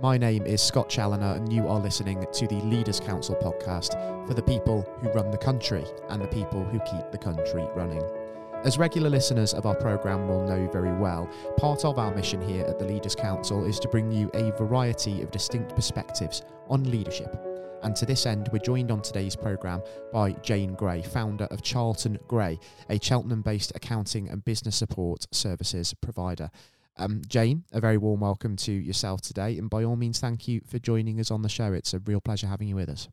My name is Scott Challoner, and you are listening to the Leaders Council podcast for the people who run the country and the people who keep the country running. As regular listeners of our programme will know very well, part of our mission here at the Leaders Council is to bring you a variety of distinct perspectives on leadership. And to this end, we're joined on today's programme by Jane Gray, founder of Charlton Gray, a Cheltenham based accounting and business support services provider. Um, Jane, a very warm welcome to yourself today. And by all means, thank you for joining us on the show. It's a real pleasure having you with us.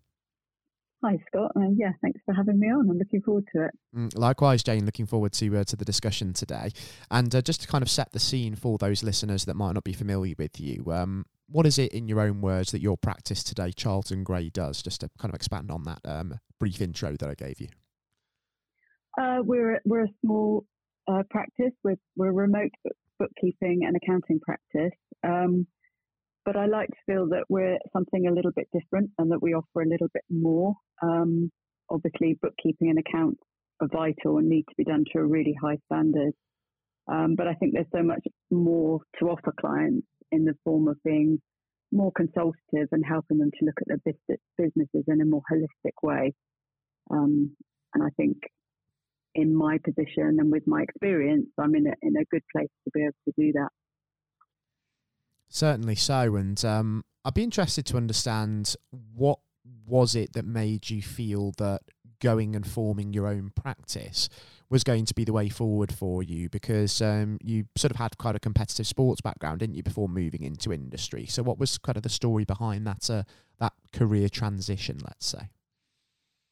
Hi, Scott. Uh, yeah, thanks for having me on. I'm looking forward to it. Mm, likewise, Jane, looking forward to uh, to the discussion today. And uh, just to kind of set the scene for those listeners that might not be familiar with you, um, what is it, in your own words, that your practice today, Charlton Gray, does? Just to kind of expand on that um, brief intro that I gave you. Uh, we're we're a small uh, practice. We're we're remote bookkeeping and accounting practice. Um, but I like to feel that we're something a little bit different and that we offer a little bit more. Um, obviously, bookkeeping and accounts are vital and need to be done to a really high standard. Um, but I think there's so much more to offer clients in the form of being more consultative and helping them to look at their businesses in a more holistic way. Um, and I think in my position and with my experience, I'm in a, in a good place to be able to do that. Certainly so. And um, I'd be interested to understand what was it that made you feel that going and forming your own practice was going to be the way forward for you because um, you sort of had quite a competitive sports background, didn't you, before moving into industry? So, what was kind of the story behind that uh, that career transition? Let's say.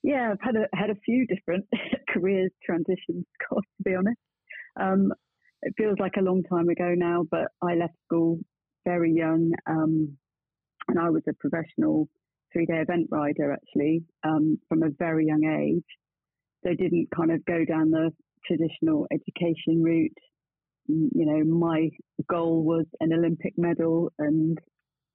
Yeah, I've had a had a few different careers transitions, Scott. to be honest. Um, it feels like a long time ago now, but I left school very young, um, and I was a professional three day event rider actually um, from a very young age. So didn't kind of go down the traditional education route. You know, my goal was an Olympic medal, and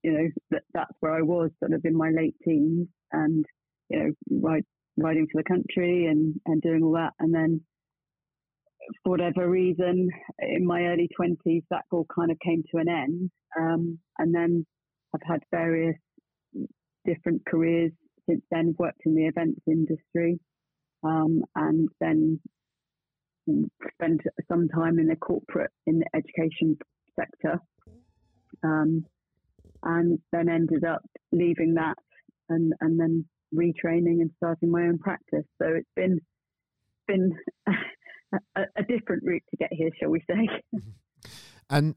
you know that that's where I was, sort of in my late teens, and you know, ride, riding for the country and, and doing all that. And then for whatever reason, in my early 20s, that all kind of came to an end. Um, and then I've had various different careers since then. Worked in the events industry um, and then spent some time in the corporate, in the education sector. Um, and then ended up leaving that and, and then retraining and starting my own practice. So it's been been a, a different route to get here, shall we say? And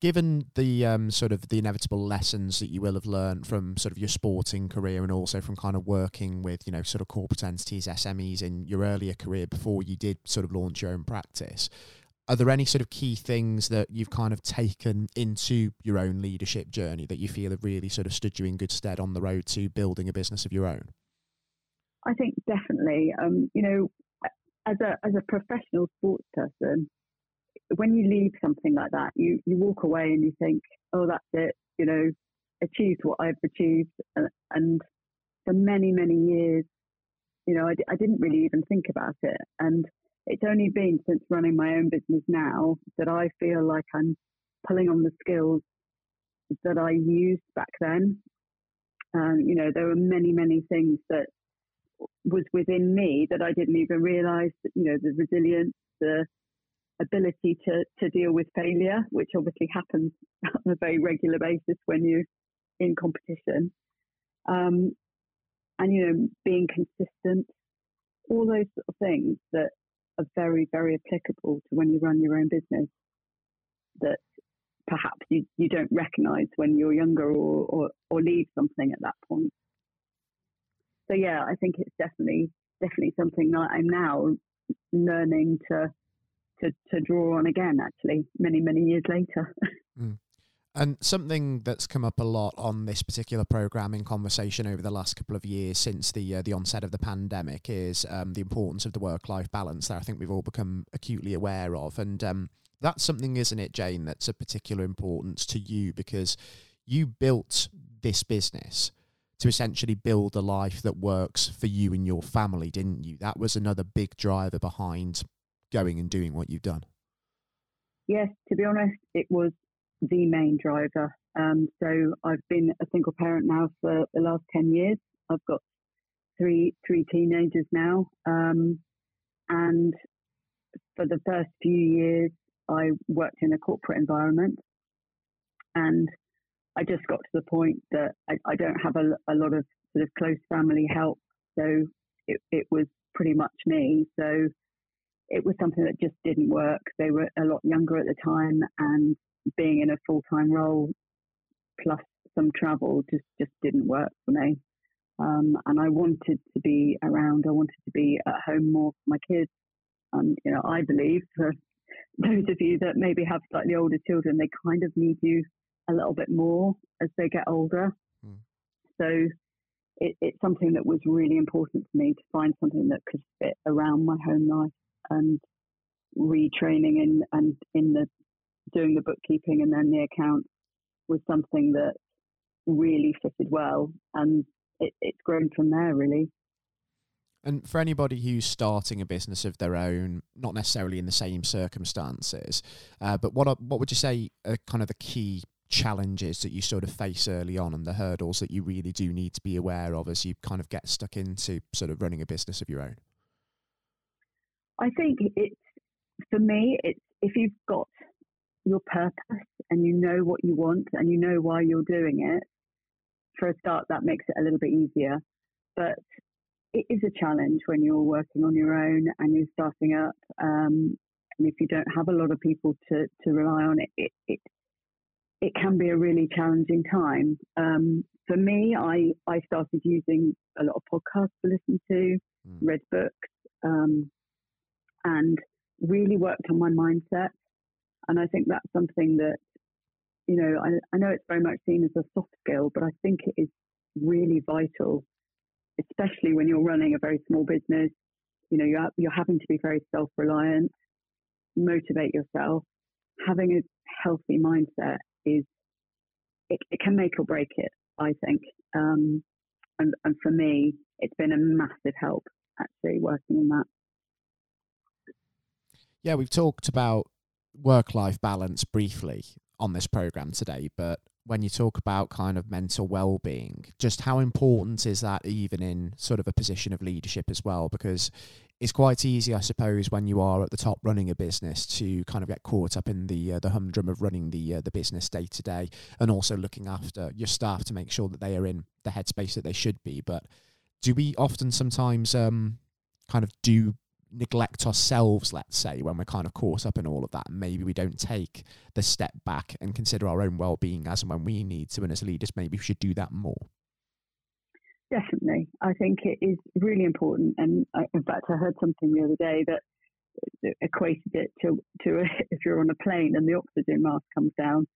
given the um, sort of the inevitable lessons that you will have learned from sort of your sporting career and also from kind of working with you know sort of corporate entities, SMEs in your earlier career before you did sort of launch your own practice, are there any sort of key things that you've kind of taken into your own leadership journey that you feel have really sort of stood you in good stead on the road to building a business of your own? I think definitely. Um, you know, as a as a professional sports person, when you leave something like that, you you walk away and you think, oh, that's it. You know, achieved what I've achieved, and, and for many many years, you know, I, I didn't really even think about it, and it's only been since running my own business now that I feel like I'm pulling on the skills that I used back then. Um, you know, there were many many things that was within me that I didn't even realize. You know, the resilience, the ability to, to deal with failure, which obviously happens on a very regular basis when you're in competition. Um, and, you know, being consistent, all those sort of things that are very, very applicable to when you run your own business that perhaps you, you don't recognize when you're younger or, or, or leave something at that point. So yeah, I think it's definitely definitely something that I'm now learning to to, to draw on again, actually, many, many years later. And something that's come up a lot on this particular programming conversation over the last couple of years since the uh, the onset of the pandemic is um, the importance of the work life balance that I think we've all become acutely aware of, and um, that's something, isn't it, Jane? That's of particular importance to you because you built this business to essentially build a life that works for you and your family, didn't you? That was another big driver behind going and doing what you've done? Yes, to be honest, it was the main driver. Um, so I've been a single parent now for the last 10 years. I've got three, three teenagers now. Um, and for the first few years, I worked in a corporate environment. And I just got to the point that I, I don't have a, a, lot of sort of close family help. So it, it was pretty much me. So it was something that just didn't work. They were a lot younger at the time, and being in a full time role plus some travel just just didn't work for me. Um, and I wanted to be around. I wanted to be at home more for my kids. And you know, I believe for those of you that maybe have slightly older children, they kind of need you a little bit more as they get older. Mm. So it, it's something that was really important to me to find something that could fit around my home life and retraining in and in the doing the bookkeeping and then the accounts was something that really fitted well and it, it's grown from there really and for anybody who's starting a business of their own, not necessarily in the same circumstances, uh, but what are, what would you say are kind of the key challenges that you sort of face early on and the hurdles that you really do need to be aware of as you kind of get stuck into sort of running a business of your own? I think it's for me, it's if you've got your purpose and you know what you want and you know why you're doing it, for a start, that makes it a little bit easier. But it is a challenge when you're working on your own and you're starting up. Um, and if you don't have a lot of people to, to rely on, it, it, it, it can be a really challenging time. Um, for me, I, I started using a lot of podcasts to listen to, mm. read books, um, and really worked on my mindset. And I think that's something that, you know, I, I know it's very much seen as a soft skill, but I think it is really vital, especially when you're running a very small business. You know, you're, you're having to be very self reliant, motivate yourself. Having a healthy mindset is, it, it can make or break it, I think. Um, and, and for me, it's been a massive help actually working on that. Yeah, we've talked about work life balance briefly on this program today, but when you talk about kind of mental well being, just how important is that even in sort of a position of leadership as well? Because it's quite easy, I suppose, when you are at the top running a business to kind of get caught up in the uh, the humdrum of running the uh, the business day to day, and also looking after your staff to make sure that they are in the headspace that they should be. But do we often sometimes um, kind of do neglect ourselves, let's say, when we're kind of caught up in all of that. And maybe we don't take the step back and consider our own well being as and when we need to. And as leaders, maybe we should do that more. Definitely. I think it is really important. And I, in fact, I heard something the other day that, equated it to, to if you're on a plane and the oxygen mask comes down,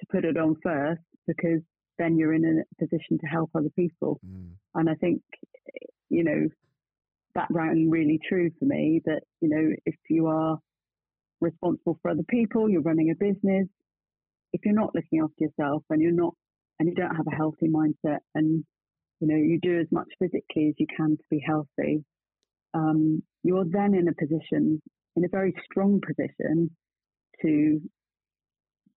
to put it on first because then you're in a position to help other people. Mm. And I think, you know, that rang really true for me that, you know, if you are responsible for other people, you're running a business, if you're not looking after yourself and you're not, and you don't have a healthy mindset and, you know, you do as much physically as you can to be healthy, um, you're then in a position, in a very strong position to,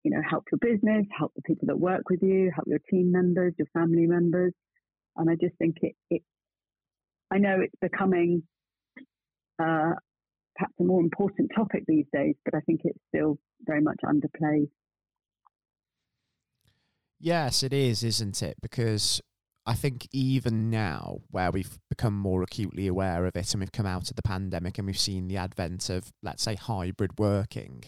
you know, help your business, help the people that work with you, help your team members, your family members. And I just think it, it I know it's becoming uh, perhaps a more important topic these days, but I think it's still very much underplayed. Yes, it is, isn't it? Because I think even now, where we've become more acutely aware of it and we've come out of the pandemic and we've seen the advent of, let's say, hybrid working,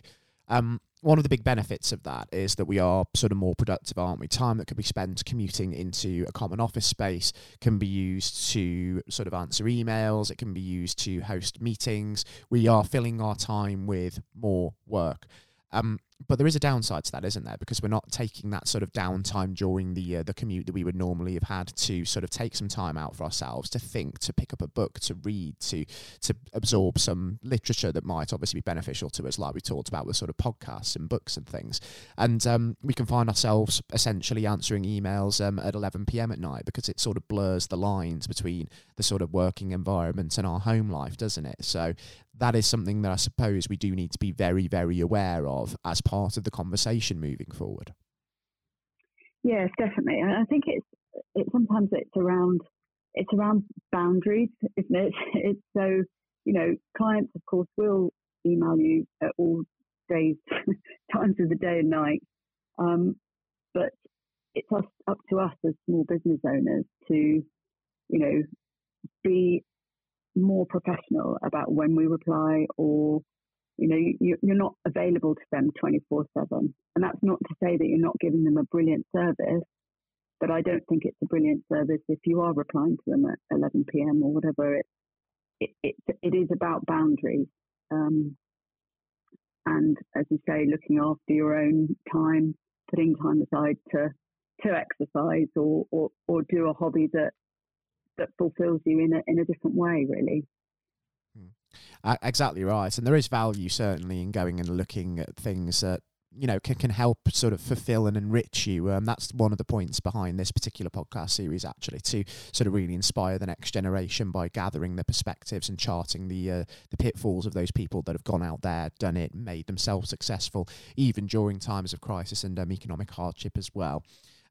um, one of the big benefits of that is that we are sort of more productive, aren't we? Time that could be spent commuting into a common office space can be used to sort of answer emails, it can be used to host meetings. We are filling our time with more work. Um, but there is a downside to that, isn't there? Because we're not taking that sort of downtime during the uh, the commute that we would normally have had to sort of take some time out for ourselves to think, to pick up a book, to read, to to absorb some literature that might obviously be beneficial to us, like we talked about with sort of podcasts and books and things. And um, we can find ourselves essentially answering emails um, at 11 p.m. at night because it sort of blurs the lines between the sort of working environment and our home life, doesn't it? So that is something that I suppose we do need to be very, very aware of as part of the conversation moving forward. Yes, definitely. And I think it's it sometimes it's around it's around boundaries, isn't it? It's so you know clients, of course, will email you at all days, times of the day and night, um, but it's us, up to us as small business owners to you know be more professional about when we reply or you know you, you're not available to them 24 7 and that's not to say that you're not giving them a brilliant service but i don't think it's a brilliant service if you are replying to them at 11 p.m or whatever it it, it, it is about boundaries um, and as you say looking after your own time putting time aside to to exercise or, or, or do a hobby that that fulfills you in a in a different way, really. Exactly right, and there is value certainly in going and looking at things that you know can, can help sort of fulfill and enrich you um, that's one of the points behind this particular podcast series actually to sort of really inspire the next generation by gathering the perspectives and charting the uh, the pitfalls of those people that have gone out there done it made themselves successful even during times of crisis and um, economic hardship as well.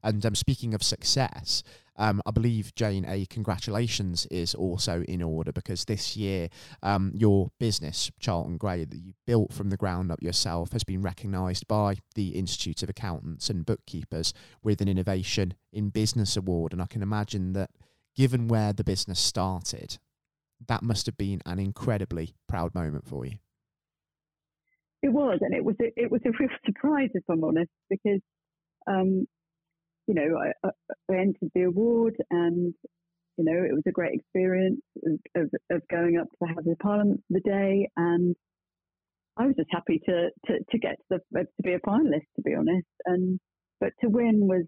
And um, speaking of success, um, I believe Jane, a congratulations is also in order because this year um, your business, Charlton Gray, that you built from the ground up yourself, has been recognised by the Institute of Accountants and Bookkeepers with an Innovation in Business Award. And I can imagine that given where the business started, that must have been an incredibly proud moment for you. It was, and it was a, it was a real surprise, if I'm honest, because um, you know, I, I entered the award and, you know, it was a great experience of, of, going up to the House of Parliament for the day. And I was just happy to, to, to get to, the, to be a finalist, to be honest. And, but to win was,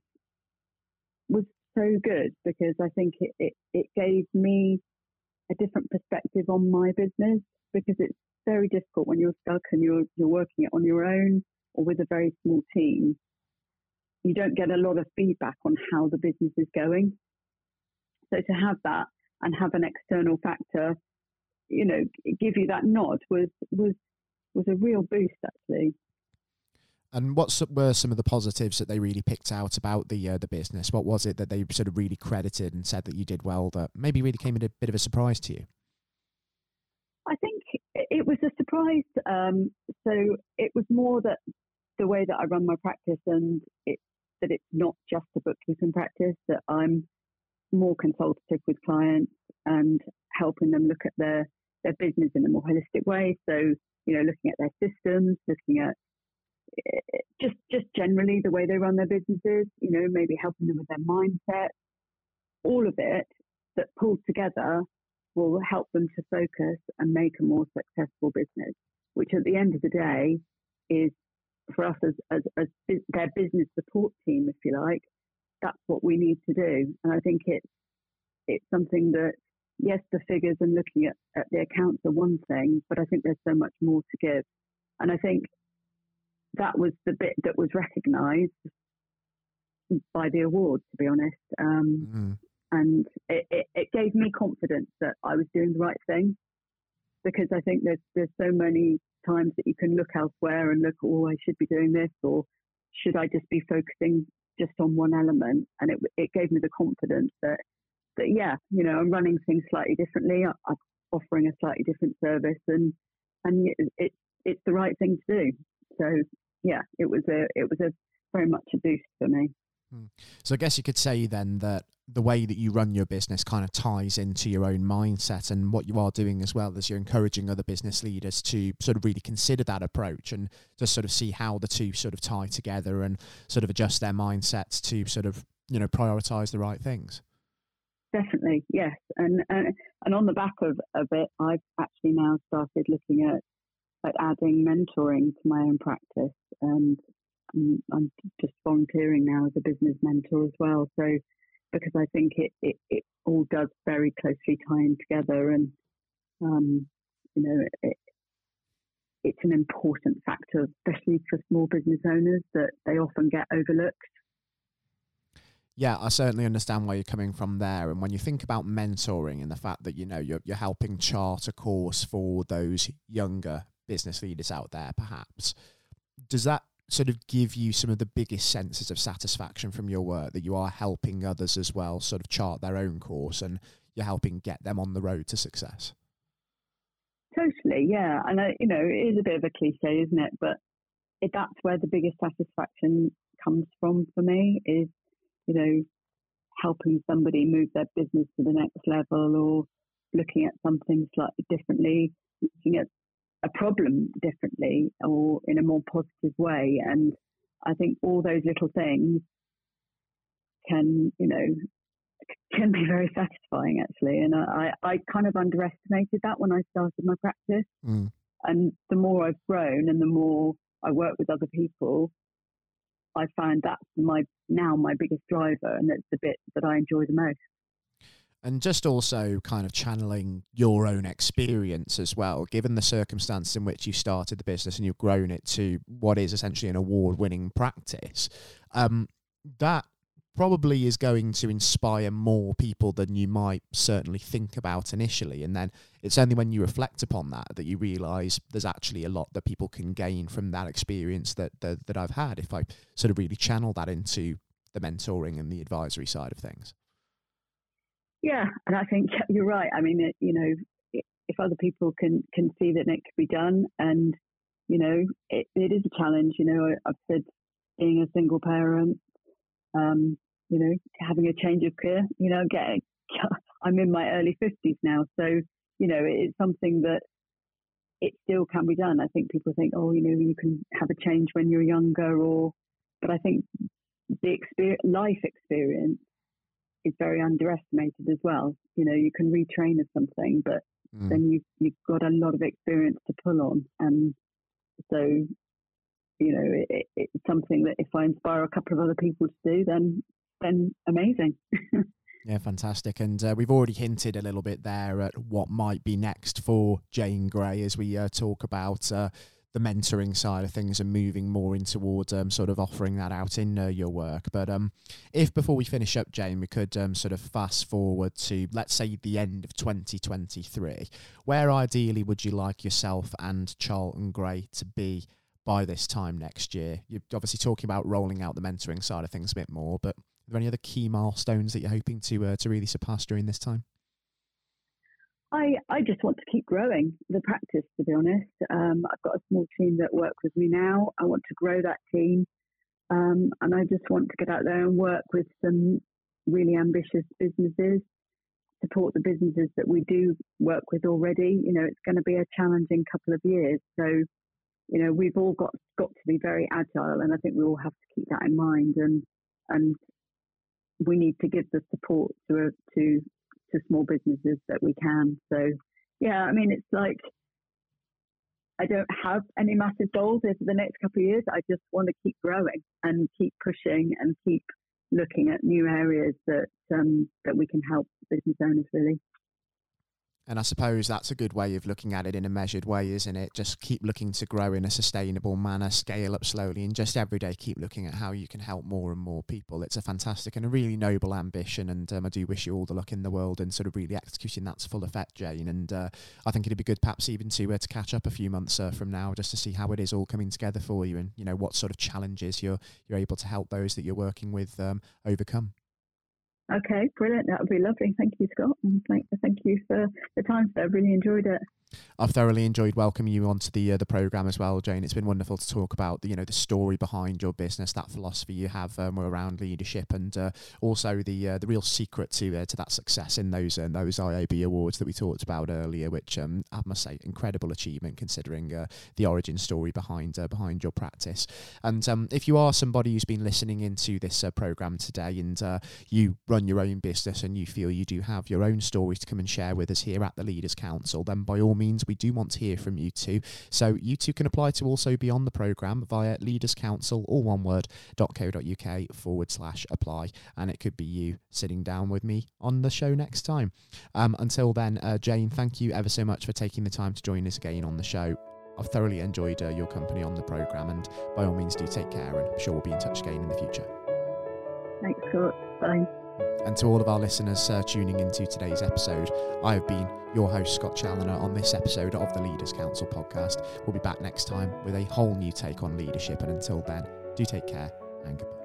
was so good because I think it, it, it gave me a different perspective on my business because it's very difficult when you're stuck and you're, you're working it on your own or with a very small team you don't get a lot of feedback on how the business is going. So to have that and have an external factor, you know, give you that nod was was was a real boost actually. And what were some of the positives that they really picked out about the uh, the business? What was it that they sort of really credited and said that you did well that maybe really came as a bit of a surprise to you? I think it was a surprise. Um, so it was more that the way that I run my practice and it that it's not just a bookkeeping practice, that I'm more consultative with clients and helping them look at their, their business in a more holistic way. So, you know, looking at their systems, looking at eh, just just generally the way they run their businesses, you know, maybe helping them with their mindset, all of it that pulled together will help them to focus and make a more successful business, which at the end of the day is for us as, as, as their business support team, if you like, that's what we need to do. And I think it's it's something that yes, the figures and looking at, at the accounts are one thing, but I think there's so much more to give. And I think that was the bit that was recognised by the award, to be honest. Um, mm-hmm. And it, it, it, gave me confidence that I was doing the right thing because I think there's there's so many times that you can look elsewhere and look, oh, I should be doing this, or should I just be focusing just on one element? And it, it gave me the confidence that, that, yeah, you know, I'm running things slightly differently. I'm offering a slightly different service and, and it, it, it's the right thing to do. So yeah, it was a, it was a very much a boost for me. Hmm. So I guess you could say then that the way that you run your business kind of ties into your own mindset and what you are doing as well as you're encouraging other business leaders to sort of really consider that approach and just sort of see how the two sort of tie together and sort of adjust their mindsets to sort of you know prioritize the right things. Definitely yes. And and, and on the back of, of it i've actually now started looking at at adding mentoring to my own practice and I'm, I'm just volunteering now as a business mentor as well. So because I think it, it, it all does very closely tie in together and um, you know it, it's an important factor, especially for small business owners that they often get overlooked. Yeah, I certainly understand where you're coming from there. And when you think about mentoring and the fact that you know you're you're helping chart a course for those younger business leaders out there, perhaps does that sort of give you some of the biggest senses of satisfaction from your work that you are helping others as well sort of chart their own course and you're helping get them on the road to success? Totally yeah. And you know it is a bit of a cliche isn't it? But it, that's where the biggest satisfaction comes from for me is you know helping somebody move their business to the next level or looking at something slightly differently looking at a problem differently or in a more positive way. And I think all those little things can, you know, can be very satisfying actually. And I, I kind of underestimated that when I started my practice. Mm. And the more I've grown and the more I work with other people, I find that's my now my biggest driver and it's the bit that I enjoy the most and just also kind of channeling your own experience as well, given the circumstance in which you started the business and you've grown it to what is essentially an award winning practice. Um, that probably is going to inspire more people than you might certainly think about initially. And then it's only when you reflect upon that that you realize there's actually a lot that people can gain from that experience that, that, that I've had if I sort of really channel that into the mentoring and the advisory side of things. Yeah, and I think you're right. I mean, you know, if other people can can see that it could be done, and you know, it, it is a challenge. You know, I've said being a single parent, um, you know, having a change of career. You know, getting I'm in my early fifties now, so you know, it's something that it still can be done. I think people think, oh, you know, you can have a change when you're younger, or, but I think the experience, life experience is very underestimated as well. You know, you can retrain as something, but mm. then you you've got a lot of experience to pull on, and so you know it, it's something that if I inspire a couple of other people to do, then then amazing. Yeah, fantastic. And uh, we've already hinted a little bit there at what might be next for Jane Gray as we uh, talk about uh, the mentoring side of things and moving more in towards um, sort of offering that out in uh, your work. But um, if before we finish up, Jane, we could um, sort of fast forward to let's say the end of 2023, where ideally would you like yourself and Charlton Gray to be by this time next year? You're obviously talking about rolling out the mentoring side of things a bit more, but are there any other key milestones that you're hoping to uh, to really surpass during this time? I, I just want to keep growing the practice, to be honest. Um, I've got a small team that work with me now. I want to grow that team. Um, and I just want to get out there and work with some really ambitious businesses, support the businesses that we do work with already. You know, it's going to be a challenging couple of years. So, you know, we've all got, got to be very agile. And I think we all have to keep that in mind. And, and we need to give the support to, to to small businesses that we can. So, yeah, I mean, it's like I don't have any massive goals over the next couple of years. I just want to keep growing and keep pushing and keep looking at new areas that um, that we can help business owners really. And I suppose that's a good way of looking at it in a measured way, isn't it? Just keep looking to grow in a sustainable manner, scale up slowly, and just every day keep looking at how you can help more and more people. It's a fantastic and a really noble ambition. And um, I do wish you all the luck in the world and sort of really executing that to full effect, Jane. And uh, I think it'd be good perhaps even to, uh, to catch up a few months uh, from now just to see how it is all coming together for you and, you know, what sort of challenges you're, you're able to help those that you're working with um, overcome. Okay, brilliant. That would be lovely. Thank you, Scott. And thank, thank you for the time, sir. I really enjoyed it. I've thoroughly enjoyed welcoming you onto the uh, the program as well, Jane. It's been wonderful to talk about the you know the story behind your business, that philosophy you have um, around leadership, and uh, also the uh, the real secret to uh, to that success in those uh, those IAB awards that we talked about earlier. Which um, I must say, incredible achievement considering uh, the origin story behind behind your practice. And um, if you are somebody who's been listening into this program today, and you run your own business, and you feel you do have your own story to come and share with us here at the Leaders Council, then by all means means we do want to hear from you too. So you too can apply to also be on the programme via Leaders Council, all one word, .co.uk forward slash apply. And it could be you sitting down with me on the show next time. Um, until then, uh, Jane, thank you ever so much for taking the time to join us again on the show. I've thoroughly enjoyed uh, your company on the programme, and by all means, do take care, and I'm sure we'll be in touch again in the future. Thanks, Scott. Bye. And to all of our listeners uh, tuning into today's episode, I have been your host, Scott Challoner, on this episode of the Leaders Council podcast. We'll be back next time with a whole new take on leadership. And until then, do take care and goodbye.